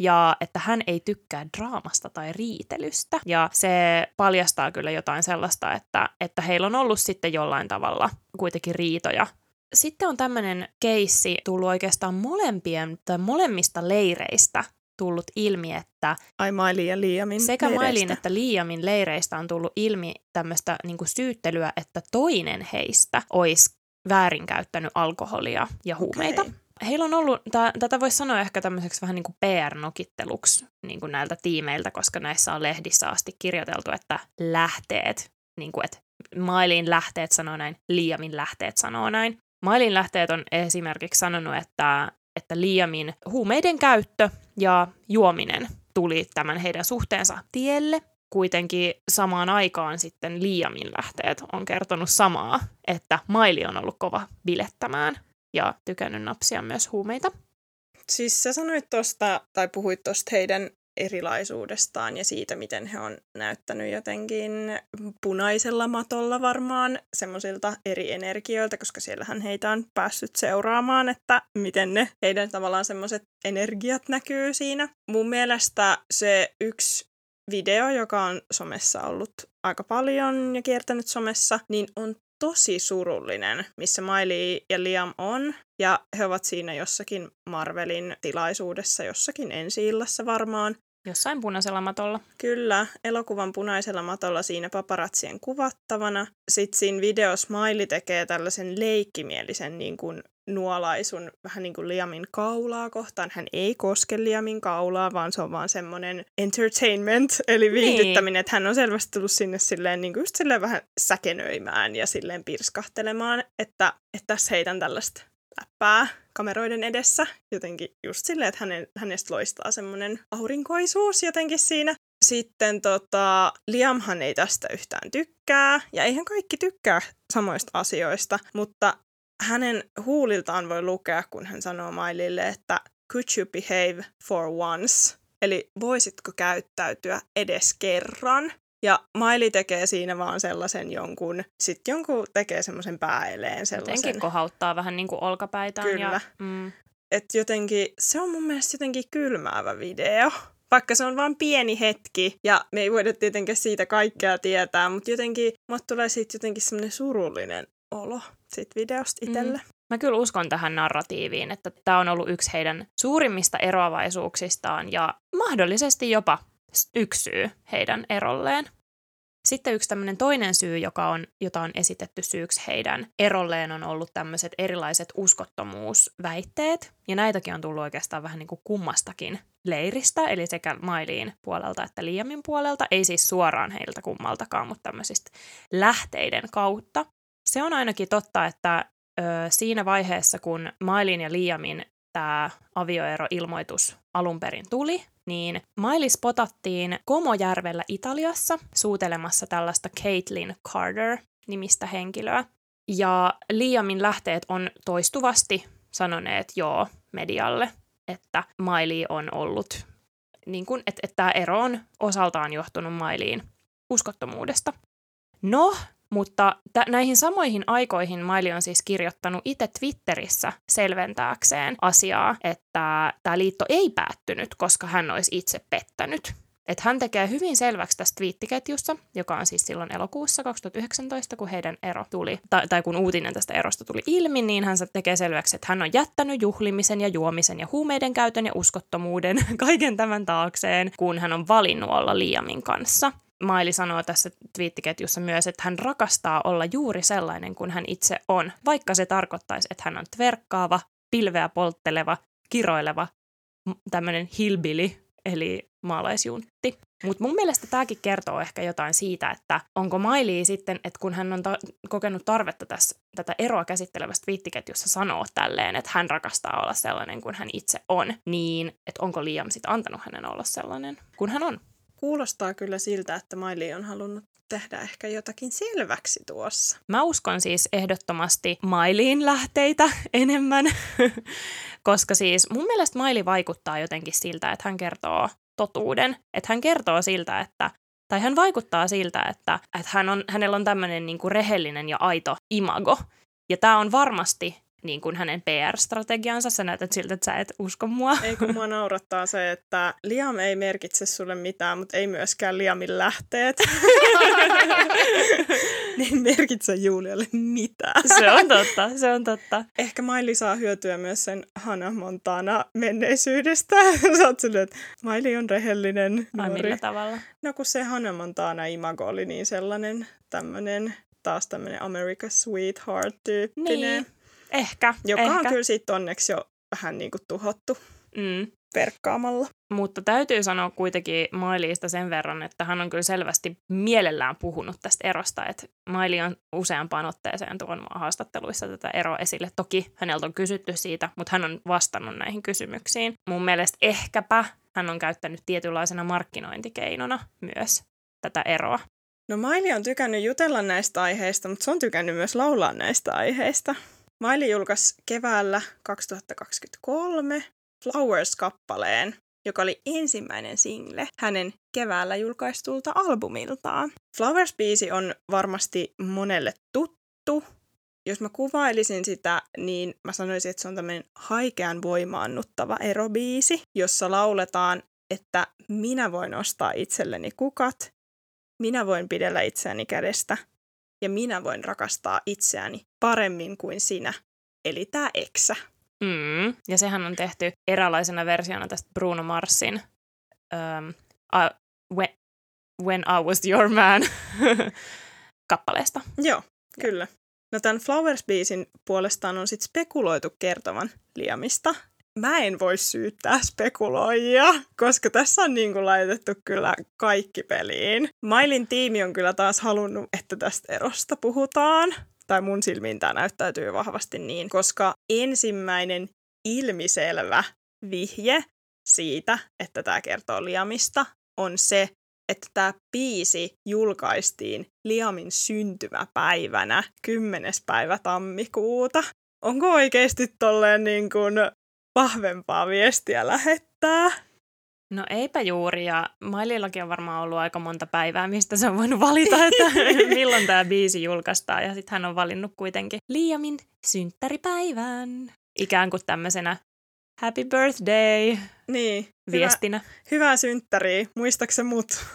ja että hän ei tykkää draamasta tai riitelystä. Ja se paljastaa kyllä jotain sellaista, että, että heillä on ollut sitten jollain tavalla kuitenkin riitoja. Sitten on tämmöinen keissi tullut oikeastaan molempien tai molemmista leireistä tullut ilmi, että Ai Mailin ja Liamin sekä leireistä. Mailin että Liamin leireistä on tullut ilmi tämmöistä niin syyttelyä, että toinen heistä olisi väärinkäyttänyt alkoholia ja huumeita. Okei heillä on ollut, t- tätä voisi sanoa ehkä tämmöiseksi vähän niin kuin PR-nokitteluksi niin kuin näiltä tiimeiltä, koska näissä on lehdissä asti kirjoiteltu, että lähteet, niin kuin, että Mailin lähteet sanoo näin, Liamin lähteet sanoo näin. Mailin lähteet on esimerkiksi sanonut, että, että Liamin huumeiden käyttö ja juominen tuli tämän heidän suhteensa tielle. Kuitenkin samaan aikaan sitten Liamin lähteet on kertonut samaa, että Maili on ollut kova bilettämään ja tykännyt napsia myös huumeita. Siis sä sanoit tuosta, tai puhuit tuosta heidän erilaisuudestaan ja siitä, miten he on näyttänyt jotenkin punaisella matolla varmaan semmoisilta eri energioilta, koska siellähän heitä on päässyt seuraamaan, että miten ne heidän tavallaan semmoiset energiat näkyy siinä. Mun mielestä se yksi video, joka on somessa ollut aika paljon ja kiertänyt somessa, niin on tosi surullinen, missä Miley ja Liam on. Ja he ovat siinä jossakin Marvelin tilaisuudessa, jossakin ensi varmaan. Jossain punaisella matolla. Kyllä, elokuvan punaisella matolla siinä paparatsien kuvattavana. Sitten siinä videossa Miley tekee tällaisen leikkimielisen niin kuin nuolaisun vähän niin kuin Liamin kaulaa kohtaan. Hän ei koske Liamin kaulaa, vaan se on vaan semmoinen entertainment, eli niin. viihdyttäminen, niin. että hän on selvästi tullut sinne silleen, niin kuin just silleen vähän säkenöimään ja silleen pirskahtelemaan, että, että tässä heitän tällaista läppää kameroiden edessä. Jotenkin just silleen, että hänen, hänestä loistaa semmoinen aurinkoisuus jotenkin siinä. Sitten tota, Liamhan ei tästä yhtään tykkää, ja eihän kaikki tykkää samoista asioista, mutta hänen huuliltaan voi lukea, kun hän sanoo Mailille, että could you behave for once? Eli voisitko käyttäytyä edes kerran? Ja Maili tekee siinä vaan sellaisen jonkun, sitten jonkun tekee semmoisen pääeleen sellaisen. Jotenkin kohauttaa vähän niin kuin olkapäitään. Kyllä. Ja, mm. Et jotenkin, se on mun mielestä jotenkin kylmäävä video. Vaikka se on vain pieni hetki, ja me ei voida tietenkään siitä kaikkea tietää, mutta jotenkin, mut tulee siitä jotenkin semmoinen surullinen olo siitä videosta itselle. Mm. Mä kyllä uskon tähän narratiiviin, että tämä on ollut yksi heidän suurimmista eroavaisuuksistaan ja mahdollisesti jopa yksi syy heidän erolleen. Sitten yksi tämmöinen toinen syy, joka on, jota on esitetty syyksi heidän erolleen, on ollut tämmöiset erilaiset uskottomuusväitteet. Ja näitäkin on tullut oikeastaan vähän niin kuin kummastakin leiristä, eli sekä Mailiin puolelta että Liamin puolelta. Ei siis suoraan heiltä kummaltakaan, mutta tämmöisistä lähteiden kautta. Se on ainakin totta, että ö, siinä vaiheessa, kun Mailin ja Liamin tämä avioeroilmoitus alun perin tuli, niin Miley spotattiin Komojärvellä Italiassa suutelemassa tällaista Caitlin Carter-nimistä henkilöä. Ja Liamin lähteet on toistuvasti sanoneet joo medialle, että Miley on ollut, niin kun, että, että tämä ero on osaltaan johtunut Mailiin uskottomuudesta. No, mutta t- näihin samoihin aikoihin Miley on siis kirjoittanut itse Twitterissä selventääkseen asiaa, että tämä liitto ei päättynyt, koska hän olisi itse pettänyt. Et hän tekee hyvin selväksi tässä twiittiketjussa, joka on siis silloin elokuussa 2019, kun heidän ero tuli, tai, tai kun uutinen tästä erosta tuli ilmi, niin hän tekee selväksi, että hän on jättänyt juhlimisen ja juomisen ja huumeiden käytön ja uskottomuuden kaiken tämän taakseen, kun hän on valinnut olla Liamin kanssa. Maili sanoo tässä twiittiketjussa myös, että hän rakastaa olla juuri sellainen kuin hän itse on, vaikka se tarkoittaisi, että hän on tverkkaava, pilveä poltteleva, kiroileva, tämmöinen hilbili, eli maalaisjuntti. Mutta mun mielestä tämäkin kertoo ehkä jotain siitä, että onko Maili sitten, että kun hän on ta- kokenut tarvetta tässä, tätä eroa käsittelevästä viittiketjussa sanoa tälleen, että hän rakastaa olla sellainen kuin hän itse on, niin että onko Liam sitten antanut hänen olla sellainen kuin hän on. Kuulostaa kyllä siltä, että Miley on halunnut tehdä ehkä jotakin selväksi tuossa. Mä uskon siis ehdottomasti Mailiin lähteitä enemmän, koska siis mun mielestä Maili vaikuttaa jotenkin siltä, että hän kertoo totuuden. Että hän kertoo siltä, että tai hän vaikuttaa siltä, että, että hän on, hänellä on tämmöinen niin kuin rehellinen ja aito imago. Ja tämä on varmasti niin kuin hänen PR-strategiansa. Sä näytät siltä, että sä et usko mua. Ei kun mua naurattaa se, että Liam ei merkitse sulle mitään, mutta ei myöskään Liamin lähteet. niin merkitse Julialle mitään. se on totta, se on totta. Ehkä Miley saa hyötyä myös sen Hannah Montana menneisyydestä. Sä oot silleen, että Miley on rehellinen nuori. Ai millä tavalla? No kun se Hannah Montana imago oli niin sellainen tämmöinen taas tämmöinen America Sweetheart-tyyppinen. Niin. Ehkä. Joka ehkä. on kyllä sitten onneksi jo vähän niin kuin tuhottu mm. verkkaamalla. Mutta täytyy sanoa kuitenkin Mailiista sen verran, että hän on kyllä selvästi mielellään puhunut tästä erosta. Että Maili on useampaan otteeseen tuon haastatteluissa tätä eroa esille. Toki häneltä on kysytty siitä, mutta hän on vastannut näihin kysymyksiin. Mun mielestä ehkäpä hän on käyttänyt tietynlaisena markkinointikeinona myös tätä eroa. No Maili on tykännyt jutella näistä aiheista, mutta se on tykännyt myös laulaa näistä aiheista. Miley julkaisi keväällä 2023 Flowers-kappaleen, joka oli ensimmäinen single hänen keväällä julkaistulta albumiltaan. Flowers-biisi on varmasti monelle tuttu. Jos mä kuvailisin sitä, niin mä sanoisin, että se on tämmöinen haikean voimaannuttava erobiisi, jossa lauletaan, että minä voin ostaa itselleni kukat, minä voin pidellä itseäni kädestä – ja minä voin rakastaa itseäni paremmin kuin sinä, eli tämä eksä. Mm, ja sehän on tehty eräänlaisena versiona tästä Bruno Marsin um, uh, when, when I Was Your Man kappaleesta. Joo, kyllä. No tämän Flowers-biisin puolestaan on sitten spekuloitu kertovan Liamista. Mä en voi syyttää spekuloijia, koska tässä on niin kuin laitettu kyllä kaikki peliin. Mailin tiimi on kyllä taas halunnut, että tästä erosta puhutaan. Tai mun silmiin tämä näyttäytyy vahvasti niin, koska ensimmäinen ilmiselvä vihje siitä, että tämä kertoo Liamista, on se, että tämä biisi julkaistiin Liamin syntymäpäivänä 10. päivä tammikuuta. Onko oikeasti tolleen niin kuin vahvempaa viestiä lähettää? No eipä juuri, ja Mailillakin on varmaan ollut aika monta päivää, mistä se on voinut valita, että milloin tämä biisi julkaistaan, ja sitten hän on valinnut kuitenkin Liamin synttäripäivän. Ikään kuin tämmöisenä happy birthday Niin. viestinä. Hyvä, hyvää synttäriä. Muistaaksä mut?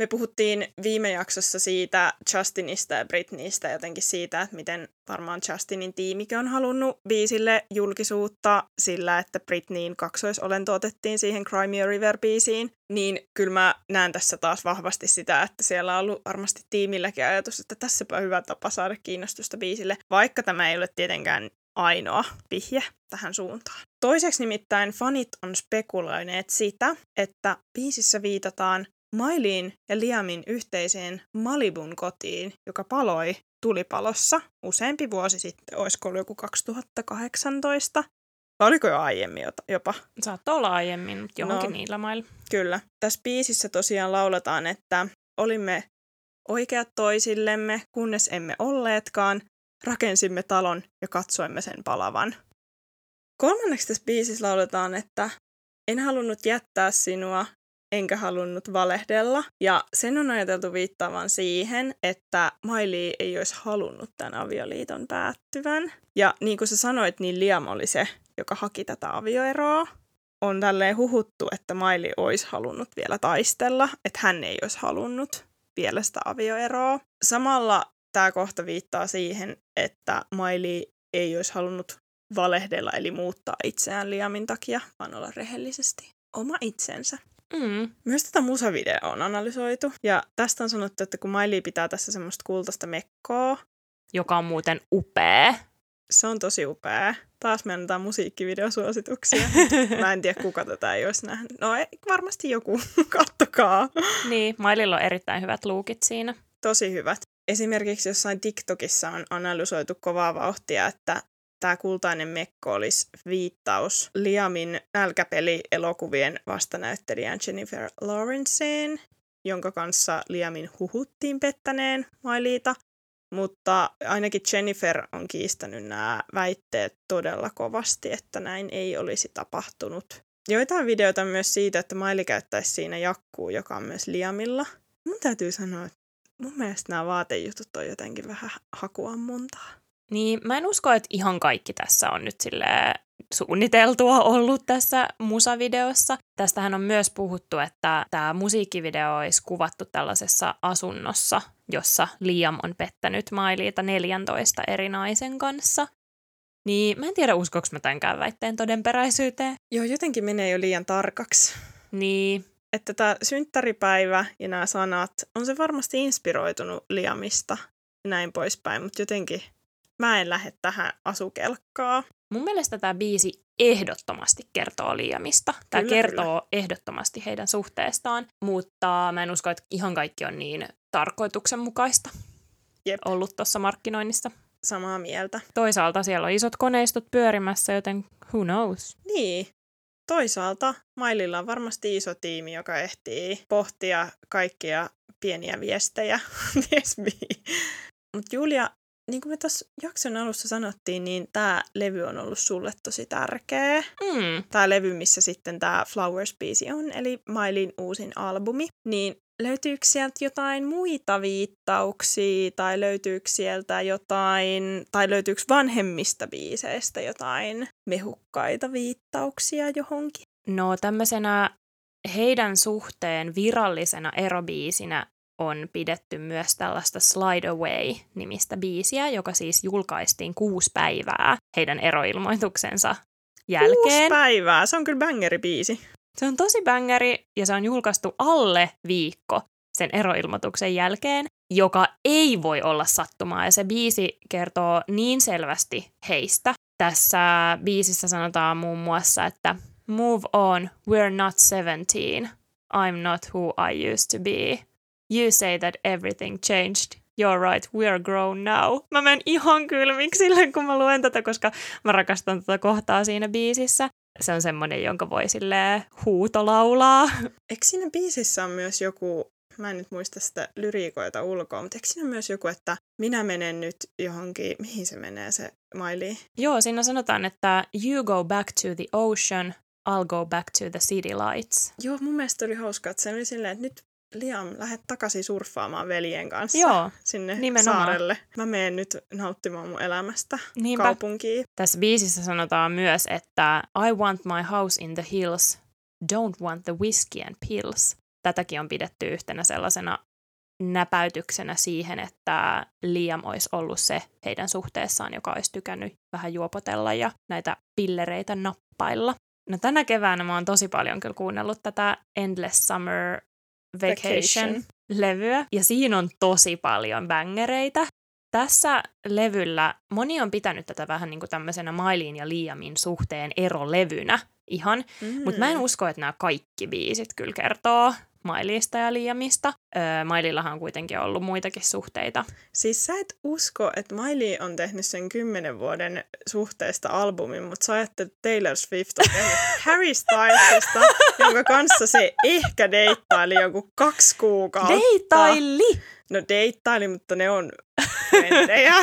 Me puhuttiin viime jaksossa siitä Justinista ja Britneystä jotenkin siitä, että miten varmaan Justinin tiimikin on halunnut biisille julkisuutta sillä, että Britneyin kaksoisolento otettiin siihen Crimea River-biisiin. Niin kyllä mä näen tässä taas vahvasti sitä, että siellä on ollut varmasti tiimilläkin ajatus, että tässäpä hyvä tapa saada kiinnostusta biisille, vaikka tämä ei ole tietenkään ainoa vihje tähän suuntaan. Toiseksi nimittäin fanit on spekuloineet sitä, että biisissä viitataan Mailiin ja Liamin yhteiseen Malibun kotiin, joka paloi tulipalossa useampi vuosi sitten, olisiko ollut joku 2018, vai oliko jo aiemmin jopa? Saattoi olla aiemmin, mutta johonkin no, niillä mailla. Kyllä. Tässä biisissä tosiaan lauletaan, että olimme oikeat toisillemme, kunnes emme olleetkaan, rakensimme talon ja katsoimme sen palavan. Kolmanneksi tässä biisissä lauletaan, että en halunnut jättää sinua, enkä halunnut valehdella. Ja sen on ajateltu viittaavan siihen, että Miley ei olisi halunnut tämän avioliiton päättyvän. Ja niin kuin sä sanoit, niin Liam oli se, joka haki tätä avioeroa. On tälleen huhuttu, että Miley olisi halunnut vielä taistella, että hän ei olisi halunnut vielä sitä avioeroa. Samalla tämä kohta viittaa siihen, että Miley ei olisi halunnut valehdella eli muuttaa itseään Liamin takia, vaan olla rehellisesti oma itsensä. Mm. Myös tätä musavideoa on analysoitu. Ja tästä on sanottu, että kun Miley pitää tässä semmoista kultaista mekkoa. Joka on muuten upea. Se on tosi upea. Taas me annetaan musiikkivideosuosituksia. Mä en tiedä, kuka tätä ei olisi nähnyt. No ei, varmasti joku. Kattokaa. Niin, Mileylla on erittäin hyvät luukit siinä. Tosi hyvät. Esimerkiksi jossain TikTokissa on analysoitu kovaa vauhtia, että tämä kultainen mekko olisi viittaus Liamin nälkäpeli-elokuvien vastanäyttelijän Jennifer Lawrenceen, jonka kanssa Liamin huhuttiin pettäneen Mailiita. Mutta ainakin Jennifer on kiistänyt nämä väitteet todella kovasti, että näin ei olisi tapahtunut. Joitain videoita myös siitä, että Maili käyttäisi siinä jakkuu, joka on myös Liamilla. Mun täytyy sanoa, että mun mielestä nämä vaatejutut on jotenkin vähän hakuammuntaa. Niin, mä en usko, että ihan kaikki tässä on nyt sille suunniteltua ollut tässä musavideossa. Tästähän on myös puhuttu, että tämä musiikkivideo olisi kuvattu tällaisessa asunnossa, jossa Liam on pettänyt Mailiita 14 eri naisen kanssa. Niin mä en tiedä, uskoks mä tämänkään väitteen todenperäisyyteen. Joo, jotenkin menee jo liian tarkaksi. Niin. Että tämä synttäripäivä ja nämä sanat, on se varmasti inspiroitunut Liamista ja näin poispäin, mutta jotenkin mä en lähde tähän asukelkkaa. Mun mielestä tämä biisi ehdottomasti kertoo Liamista. Tämä kyllä, kertoo kyllä. ehdottomasti heidän suhteestaan, mutta mä en usko, että ihan kaikki on niin tarkoituksenmukaista Jep. ollut tuossa markkinoinnissa. Samaa mieltä. Toisaalta siellä on isot koneistot pyörimässä, joten who knows? Niin. Toisaalta Maililla on varmasti iso tiimi, joka ehtii pohtia kaikkia pieniä viestejä. Mutta Julia, niin kuin me tuossa jakson alussa sanottiin, niin tämä levy on ollut sulle tosi tärkeä. Mm. Tämä levy, missä sitten tämä Flowers-biisi on, eli Mailin uusin albumi. Niin löytyykö sieltä jotain muita viittauksia, tai löytyykö sieltä jotain, tai löytyykö vanhemmista biiseistä jotain mehukkaita viittauksia johonkin? No tämmöisenä heidän suhteen virallisena erobiisinä on pidetty myös tällaista Slide Away-nimistä biisiä, joka siis julkaistiin kuusi päivää heidän eroilmoituksensa jälkeen. Kuusi päivää, se on kyllä bangeri-biisi. Se on tosi bängäri ja se on julkaistu alle viikko sen eroilmoituksen jälkeen, joka ei voi olla sattumaa. Ja se biisi kertoo niin selvästi heistä. Tässä biisissä sanotaan muun muassa, että Move on, we're not 17. I'm not who I used to be. You say that everything changed. You're right, we're grown now. Mä menen ihan kylmiksi silleen, kun mä luen tätä, koska mä rakastan tätä kohtaa siinä biisissä. Se on semmonen, jonka voi silleen huutolaulaa. Eikö siinä biisissä on myös joku, mä en nyt muista sitä lyriikoita ulkoa, mutta eikö siinä myös joku, että minä menen nyt johonkin, mihin se menee se Miley? Joo, siinä sanotaan, että you go back to the ocean, I'll go back to the city lights. Joo, mun mielestä oli hauska, että se oli silleen, että nyt Liam, lähdet takaisin surffaamaan veljen kanssa Joo, sinne nimenomaan. saarelle. Mä menen nyt nauttimaan mun elämästä Niinpä. kaupunkiin. Tässä biisissä sanotaan myös, että I want my house in the hills, don't want the whiskey and pills. Tätäkin on pidetty yhtenä sellaisena näpäytyksenä siihen, että Liam olisi ollut se heidän suhteessaan, joka olisi tykännyt vähän juopotella ja näitä pillereitä nappailla. No tänä keväänä mä oon tosi paljon kyllä kuunnellut tätä Endless Summer Vacation-levyä, ja siinä on tosi paljon bängereitä. Tässä levyllä moni on pitänyt tätä vähän niin kuin tämmöisenä Mailiin ja Liamin suhteen erolevynä ihan, Mm. mutta mä en usko, että nämä kaikki biisit kyllä kertoo Mailista ja Liamista. Öö, Mailillahan on kuitenkin ollut muitakin suhteita. Siis sä et usko, että Miley on tehnyt sen kymmenen vuoden suhteesta albumin, mutta sä ajattelet, että Taylor Swift on tehnyt Harry Stylesista, jonka kanssa se ehkä deittaili joku kaksi kuukautta. Deittaili! No deittaili, mutta ne on frendejä.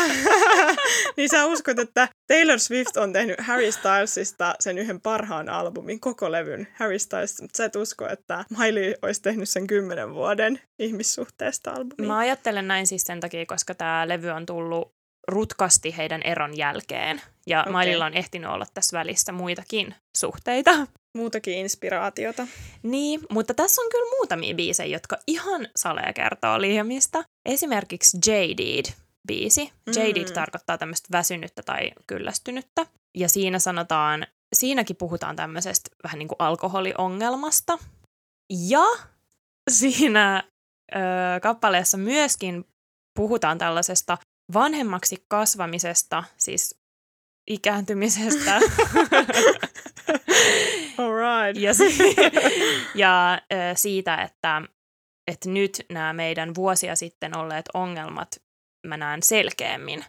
niin sä uskot, että Taylor Swift on tehnyt Harry Stylesista sen yhden parhaan albumin, koko levyn Harry Styles, mutta sä et usko, että Miley olisi tehnyt sen kymmenen vuoden ihmissuhteesta albumin. Mä ajattelen näin siis sen takia, koska tämä levy on tullut rutkasti heidän eron jälkeen. Ja okay. Maililla on ehtinyt olla tässä välissä muitakin suhteita. Muutakin inspiraatiota. Niin, mutta tässä on kyllä muutamia biisejä, jotka ihan salee kertoo Liamista. Esimerkiksi Jaded-biisi. Jaded Mm. tarkoittaa tämmöistä väsynyttä tai kyllästynyttä. Ja siinä sanotaan, siinäkin puhutaan tämmöisestä vähän niin kuin alkoholiongelmasta. Ja siinä ö, kappaleessa myöskin puhutaan tällaisesta vanhemmaksi kasvamisesta, siis ikääntymisestä. All right. ja, si- ja ö, siitä, että, että nyt nämä meidän vuosia sitten olleet ongelmat mä näen selkeämmin,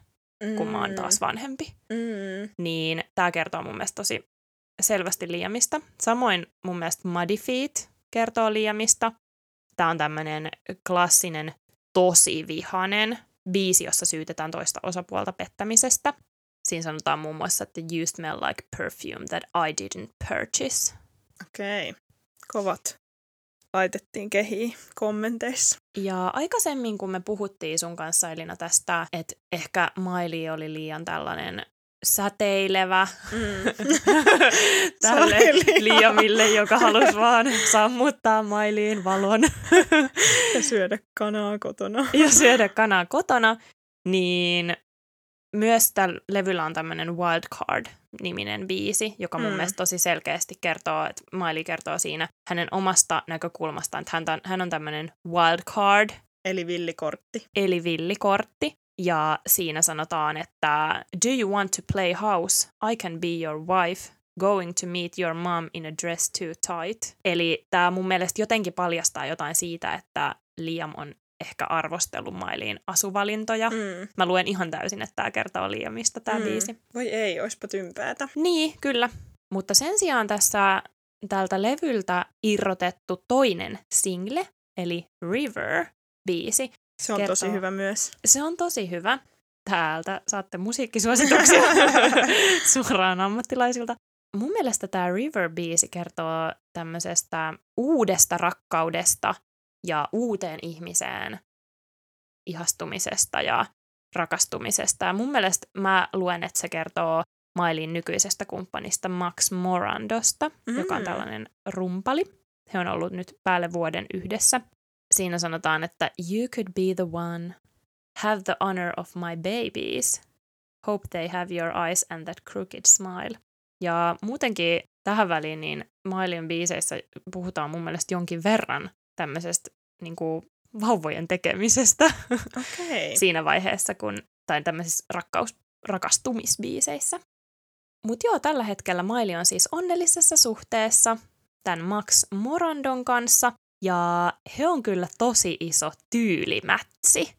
kun mä oon taas vanhempi. Mm. Niin tämä kertoo mun mielestä tosi selvästi Liamista. Samoin mun mielestä Muddy Feet kertoo Liamista. Tämä on tämmöinen klassinen, tosi vihanen biisi, jossa syytetään toista osapuolta pettämisestä. Siinä sanotaan muun muassa, että you smell like perfume that I didn't purchase. Okei. Okay. Kovat laitettiin kehiin kommenteissa. Ja aikaisemmin, kun me puhuttiin sun kanssa Elina tästä, että ehkä Miley oli liian tällainen säteilevä Mm. tälle Sorry, Liamille, joka halusi vaan sammuttaa Maileyin valon Ja syödä kanaa kotona. ja syödä kanaa kotona, niin myös tällä levyllä on tämmöinen Wildcard-niminen biisi, joka mun Mm. mm. mielestä tosi selkeästi kertoo, että Miley kertoo siinä hänen omasta näkökulmastaan, että hän on, hän on tämmöinen wildcard, Eli villikortti. eli villikortti. Ja siinä sanotaan, että Do you want to play house? I can be your wife. Going to meet your mom in a dress too tight. Eli tämä mun mielestä jotenkin paljastaa jotain siitä, että Liam on ehkä arvostellut Mailiin asuvalintoja. Mm. Mä luen ihan täysin, että tämä kertoo Liamista tämä Mm. mm. biisi. Voi ei, oispa tympäätä. Niin, kyllä. Mutta sen sijaan tässä tältä levyltä irrotettu toinen single, eli River-biisi, Se on Kertoo. tosi hyvä myös. se on tosi hyvä. Täältä saatte musiikkisuosituksia suoraan ammattilaisilta. Mun mielestä tämä River-biisi kertoo tämmöisestä uudesta rakkaudesta ja uuteen ihmiseen ihastumisesta ja rakastumisesta. Ja mun mielestä mä luen, että se kertoo Mailin nykyisestä kumppanista Max Morandosta, mm. joka on Mm. tällainen rumpali. He on ollut nyt päälle vuoden yhdessä. Siinä sanotaan, että you could be the one, have the honor of my babies, hope they have your eyes and that crooked smile. Ja muutenkin tähän väliin, niin Miley'n biiseissä puhutaan mun mielestä jonkin verran tämmöisestä niin kuin vauvojen tekemisestä Okay. siinä vaiheessa, kun, tai tämmöisissä rakkaus, rakastumisbiiseissä. Mutta joo, tällä hetkellä Miley on siis onnellisessa suhteessa tämän Max Morandon kanssa, ja he on kyllä tosi iso tyylimätsi.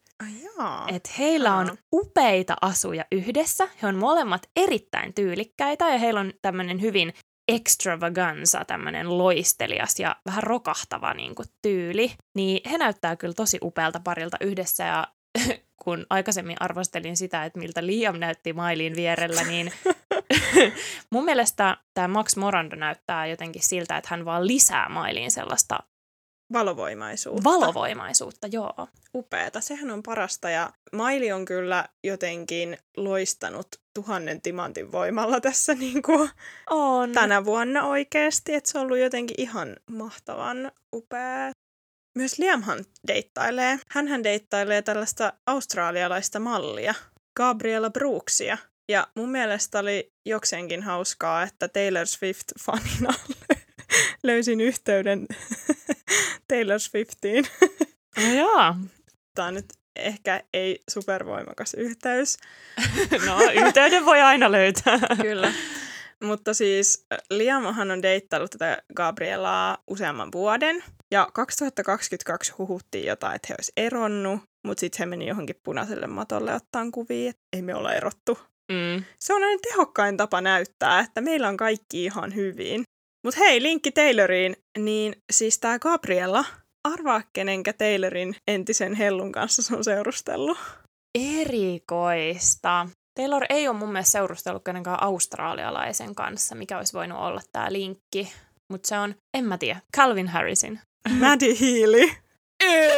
Et heillä on upeita asuja yhdessä, he on molemmat erittäin tyylikkäitä ja heillä on tämmöinen hyvin extravaganza, tämmöinen loistelias ja vähän rokahtava niin kuin, tyyli. Niin he näyttää kyllä tosi upealta parilta yhdessä ja kun aikaisemmin arvostelin sitä, että miltä Liam näytti Mailiin vierellä, niin mun mielestä tämä Max Morando näyttää jotenkin siltä, että hän vaan lisää Mailiin sellaista Valovoimaisuutta. valovoimaisuutta, joo. Upeeta, sehän on parasta ja Maili on kyllä jotenkin loistanut tuhannen timantin voimalla tässä niin kuin On. tänä vuonna oikeasti, että se on ollut jotenkin ihan mahtavan upea. Myös Liamhan deittailee. Hänhän deittailee tällaista australialaista mallia, Gabriela Brooksia. Ja mun mielestä oli jokseenkin hauskaa, että Taylor Swift-fanina löysin yhteyden Taylor Swiftiin. No joo. Tämä on nyt ehkä ei supervoimakas yhteys. No, yhteyden voi aina löytää. Kyllä. Mutta siis äh, Liamohan on deittailut tätä Gabrielaa useamman vuoden. Ja 2022 huhuttiin jotain, että he olisi eronnut, mutta sitten he meni johonkin punaiselle matolle ottaan kuvia, että ei me olla erottu. Mm. Se on aina tehokkain tapa näyttää, että meillä on kaikki ihan hyvin. Mutta hei, linkki Tayloriin, niin siis tämä Gabriella, arvaa kenenkä Taylorin entisen hellun kanssa se on seurustellut. Erikoista. Taylor ei ole mun mielestä seurustellut kenenkään australialaisen kanssa, mikä olisi voinut olla tämä linkki. Mutta se on, en mä tiedä, Calvin Harrisin. Maddie Healy. Ei,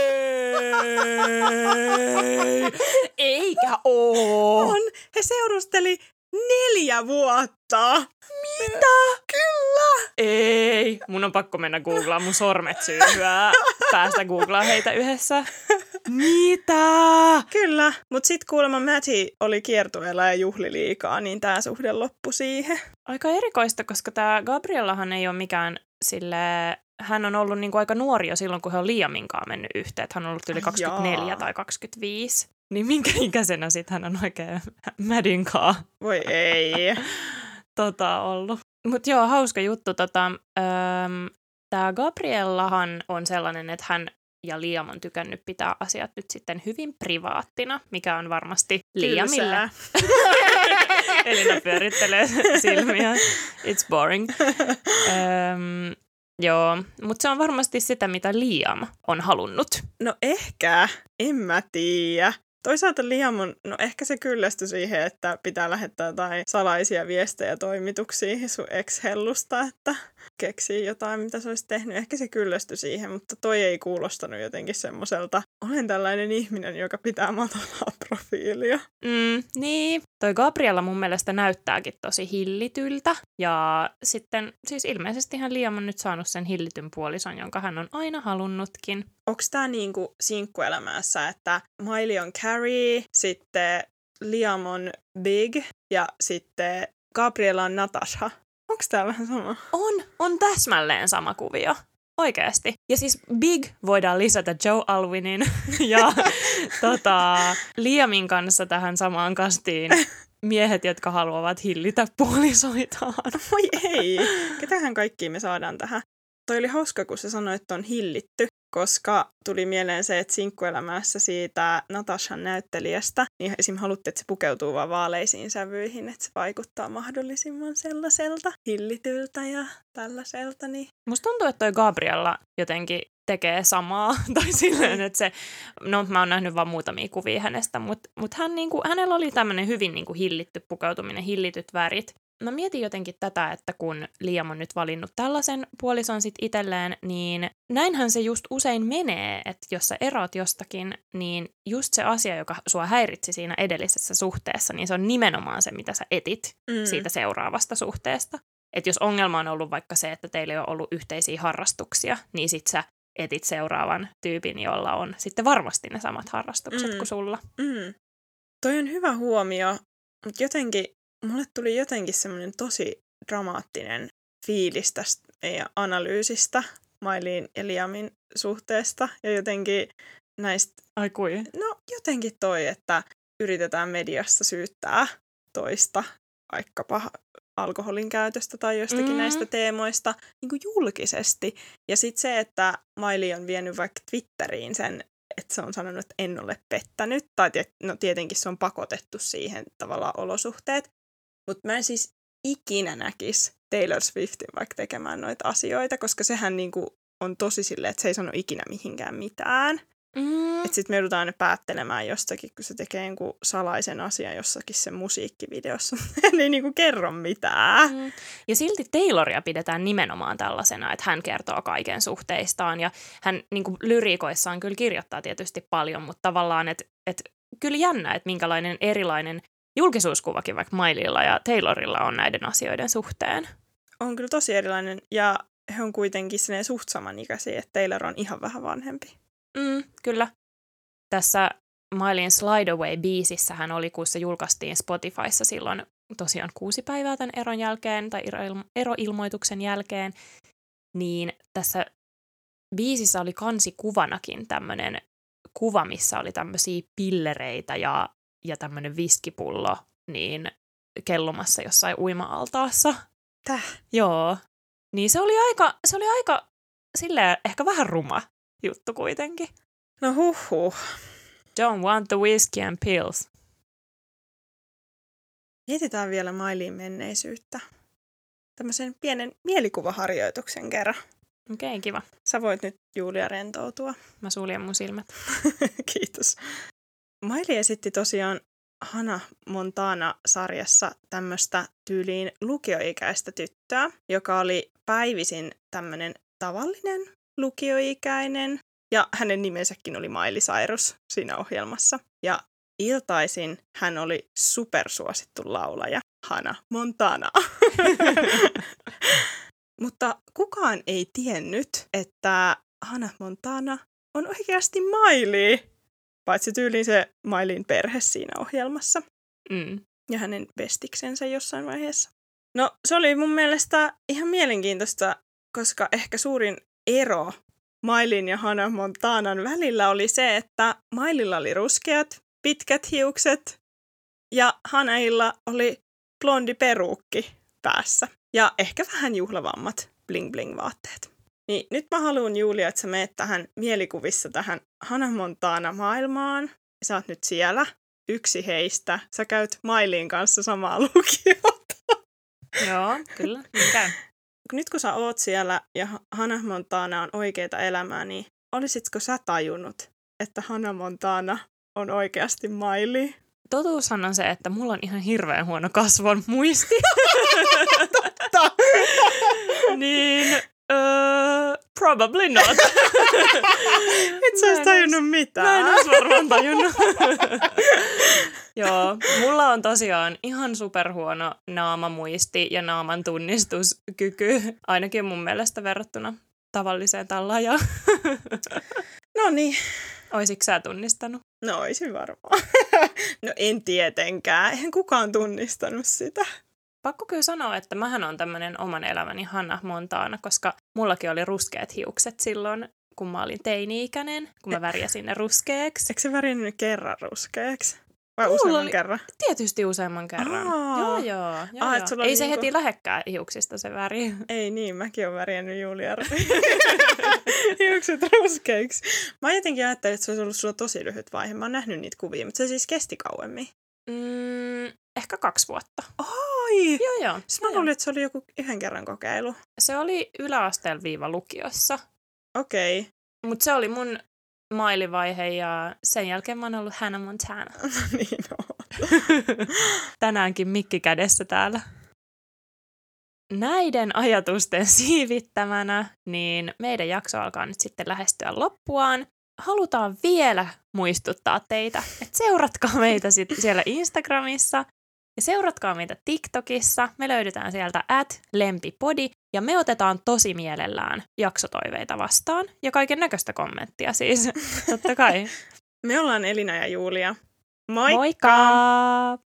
eikä oo. On. He seurusteli neljä vuotta. Mitä? Kyllä. Ei, mun on pakko mennä googlaa, mun sormet syyhyää päästä googlaa heitä yhdessä. Mitä? Kyllä. Mutta sitten kuulemma Matty oli kiertueella ja juhli liikaa, niin tämä suhde loppui siihen. Aika erikoista, koska tämä Gabriellahan ei ole mikään sille hän on ollut niinku aika nuori jo silloin, kun he on Liaminkaan mennyt yhteen. Hän on ollut yli Ai 24 jaa. tai 25. Niin minkä ikäisenä sitten hän on oikein Madinkaan Voi ei. tota, ollut. Mutta joo, hauska juttu. Tota, Tämä Gabriellahan on sellainen, että hän ja Liam on tykännyt pitää asiat nyt sitten hyvin privaattina, mikä on varmasti Liamille. Elina pyörittelee silmiä. It's boring. Öm, joo, mutta se on varmasti sitä, mitä Liam on halunnut. No ehkä, en mä tiedä. Toisaalta Liam on, no ehkä se kyllästyi siihen, että pitää lähettää jotain salaisia viestejä toimituksiin sun ex-hellusta, että keksii jotain, mitä se olisi tehnyt. Ehkä se kyllästyi siihen, mutta toi ei kuulostanut jotenkin semmoiselta, olen tällainen ihminen, joka pitää matalaa profiilia. Mm, niin, toi Gabriella mun mielestä näyttääkin tosi hillityltä. Ja sitten siis ilmeisestihän Liam on nyt saanut sen hillityn puolison, jonka hän on aina halunnutkin. Onko tämä niinku sinkkuelämässä, että Miley on Carrie, sitten Liam on Big ja sitten Gabriella on Natasha? Onko tämä vähän sama? On, on täsmälleen sama kuvio. Oikeasti. Ja siis Big voidaan lisätä Joe Alwinin ja tota, Liamin kanssa tähän samaan kastiin miehet, jotka haluavat hillitä puolisoitaan. Voi ei! Ketähän kaikki me saadaan tähän? Toi oli hauska, kun sä sanoit, että on hillitty, koska tuli mieleen se, että sinkkuelämässä siitä Natashan näyttelijästä, niin esim. haluttiin, että se pukeutuu vaan vaaleisiin sävyihin, että se vaikuttaa mahdollisimman sellaiselta hillityltä ja tällaiselta, niin Musta tuntuu, että toi Gabriella jotenkin tekee samaa, tai silleen, että se, no mä oon nähnyt vaan muutamia kuvia hänestä, mutta mut hän niinku, hänellä oli tämmöinen hyvin niinku hillitty pukeutuminen, hillityt värit. Mä mietin jotenkin tätä, että kun Liam on nyt valinnut tällaisen puolison sit itselleen, niin näinhän se just usein menee, että jos sä erot jostakin, niin just se asia, joka sua häiritsi siinä edellisessä suhteessa, niin se on nimenomaan se, mitä sä etit mm. siitä seuraavasta suhteesta. Että jos ongelma on ollut vaikka se, että teillä ei ole ollut yhteisiä harrastuksia, niin sit sä etit seuraavan tyypin, jolla on sitten varmasti ne samat harrastukset Mm. kuin sulla. Mm. Toi on hyvä huomio, mutta jotenkin, mulle tuli jotenkin semmoinen tosi dramaattinen fiilis tästä meidän analyysistä Mailiin ja Liamin suhteesta ja jotenkin näistä, Ai kui? no jotenkin toi, että yritetään mediassa syyttää toista vaikkapa alkoholin käytöstä tai jostakin Mm. mm. näistä teemoista niin kuin julkisesti. Ja sitten se, että Miley on vienyt vaikka Twitteriin sen, että se on sanonut, että en ole pettänyt, tai tiet, no tietenkin se on pakotettu siihen tavallaan olosuhteet, mutta mä en siis ikinä näkisi Taylor Swiftin vaikka tekemään noita asioita, koska sehän niinku on tosi silleen, että se ei sano ikinä mihinkään mitään. Mm. Että sitten me joudutaan aina päättelemään jostakin, kun se tekee jonkun salaisen asian jossakin sen musiikkivideossa. Hän ei niinku kerro mitään. Mm. Ja silti Tayloria pidetään nimenomaan tällaisena, että hän kertoo kaiken suhteistaan ja hän niin kuin lyriikoissaan kyllä kirjoittaa tietysti paljon, mutta tavallaan, että, että kyllä jännä, että minkälainen erilainen julkisuuskuvakin vaikka Mileylla ja Taylorilla on näiden asioiden suhteen. On kyllä tosi erilainen ja he on kuitenkin sinne suht samanikäisiä, että Taylor on ihan vähän vanhempi. Mm, kyllä. Tässä Miley'n Slide Away-biisissä hän oli, kun se julkaistiin Spotifyssa silloin tosiaan kuusi päivää tämän eron jälkeen tai ero- eroilmoituksen jälkeen, niin tässä biisissä oli kansikuvanakin tämmöinen kuva, missä oli tämmöisiä pillereitä ja, ja tämmöinen viskipullo niin kellumassa jossain uima-altaassa. Täh? Joo. Niin se oli aika, se oli aika silleen ehkä vähän ruma juttu kuitenkin. No huh huh. Don't want the whiskey and pills. Mietitään vielä Mailiin menneisyyttä. Tämmöisen pienen mielikuvaharjoituksen kerran. Okei, okay, kiva. Sä voit nyt Julia rentoutua. Mä suljen mun silmät. Kiitos. Maili esitti tosiaan Hana Montana-sarjassa tämmöistä tyyliin lukioikäistä tyttöä, joka oli päivisin tämmöinen tavallinen lukioikäinen. Ja hänen nimensäkin oli Miley Cyrus siinä ohjelmassa. Ja iltaisin hän oli supersuosittu laulaja, Hana Montana. Mutta kukaan ei tiennyt, että Hana Montana on oikeasti Miley. Paitsi tyyliin se Mailin perhe siinä ohjelmassa Mm. ja hänen bestiksensä jossain vaiheessa. No se oli mun mielestä ihan mielenkiintoista, koska ehkä suurin ero Mailin ja Hannah Montanan välillä oli se, että Maililla oli ruskeat, pitkät hiukset ja Hannahilla oli blondi peruukki päässä ja ehkä vähän juhlavammat bling-bling-vaatteet. Niin nyt mä haluan Julia, että sä meet tähän mielikuvissa tähän Hannah Montana maailmaan. Sä oot nyt siellä, yksi heistä. Sä käyt Mailiin kanssa samaa lukiota. Joo, kyllä. Niin käy. Nyt kun sä oot siellä ja Hannah Montana on oikeita elämää, niin olisitko sä tajunnut, että Hannah Montana on oikeasti Miley? Totuushan on se, että mulla on ihan hirveän huono kasvon muisti. Totta! niin, uh, probably not. Et sä ois tajunnut Mä en mitään. ois varmaan tajunnut. Joo, mulla on tosiaan ihan superhuono naamamuisti ja naaman tunnistuskyky, ainakin mun mielestä verrattuna tavalliseen tallaajaan. No niin, Oisitko sä tunnistanut? no oisin varmaan. no en tietenkään, eihän kukaan tunnistanut sitä. Pakko kyllä sanoa, että mähän on tämmönen oman elämäni Hannah Montana, koska mullakin oli ruskeat hiukset silloin, kun mä olin teini-ikäinen, kun mä värjäsin ne ruskeaksi. Eikö se värinnyt kerran ruskeaksi? Vai Mulla useamman oli- kerran? Tietysti useamman kerran. Aa. Joo, joo. joo, et joo. Ei oli se niinku- heti lähekkää hiuksista se väri. Ei niin, mäkin olen värjännyt Julia hiukset ruskeiksi. Mä jotenkin ajattelin, että se olisi ollut sulla tosi lyhyt vaihe. Mä oon nähnyt niitä kuvia, mutta se siis kesti kauemmin. Mm, ehkä kaksi vuotta. Ai! Joo, joo. Siis mä luulin, että se oli joku yhden kerran kokeilu. Se oli yläasteella viiva lukiossa. Okei. Okay. Mutta se oli mun mailivaihe ja sen jälkeen mä oon ollut Hannah Montana. niin on. Tänäänkin mikki kädessä täällä. Näiden ajatusten siivittämänä, niin meidän jakso alkaa nyt sitten lähestyä loppuaan. Halutaan vielä muistuttaa teitä, että seuratkaa meitä sit siellä Instagramissa ja seuratkaa meitä TikTokissa. Me löydetään sieltä at lempipodi ja me otetaan tosi mielellään jaksotoiveita vastaan ja kaiken näköistä kommenttia siis, totta kai. Me ollaan Elina ja Julia. Moikka! Moikka!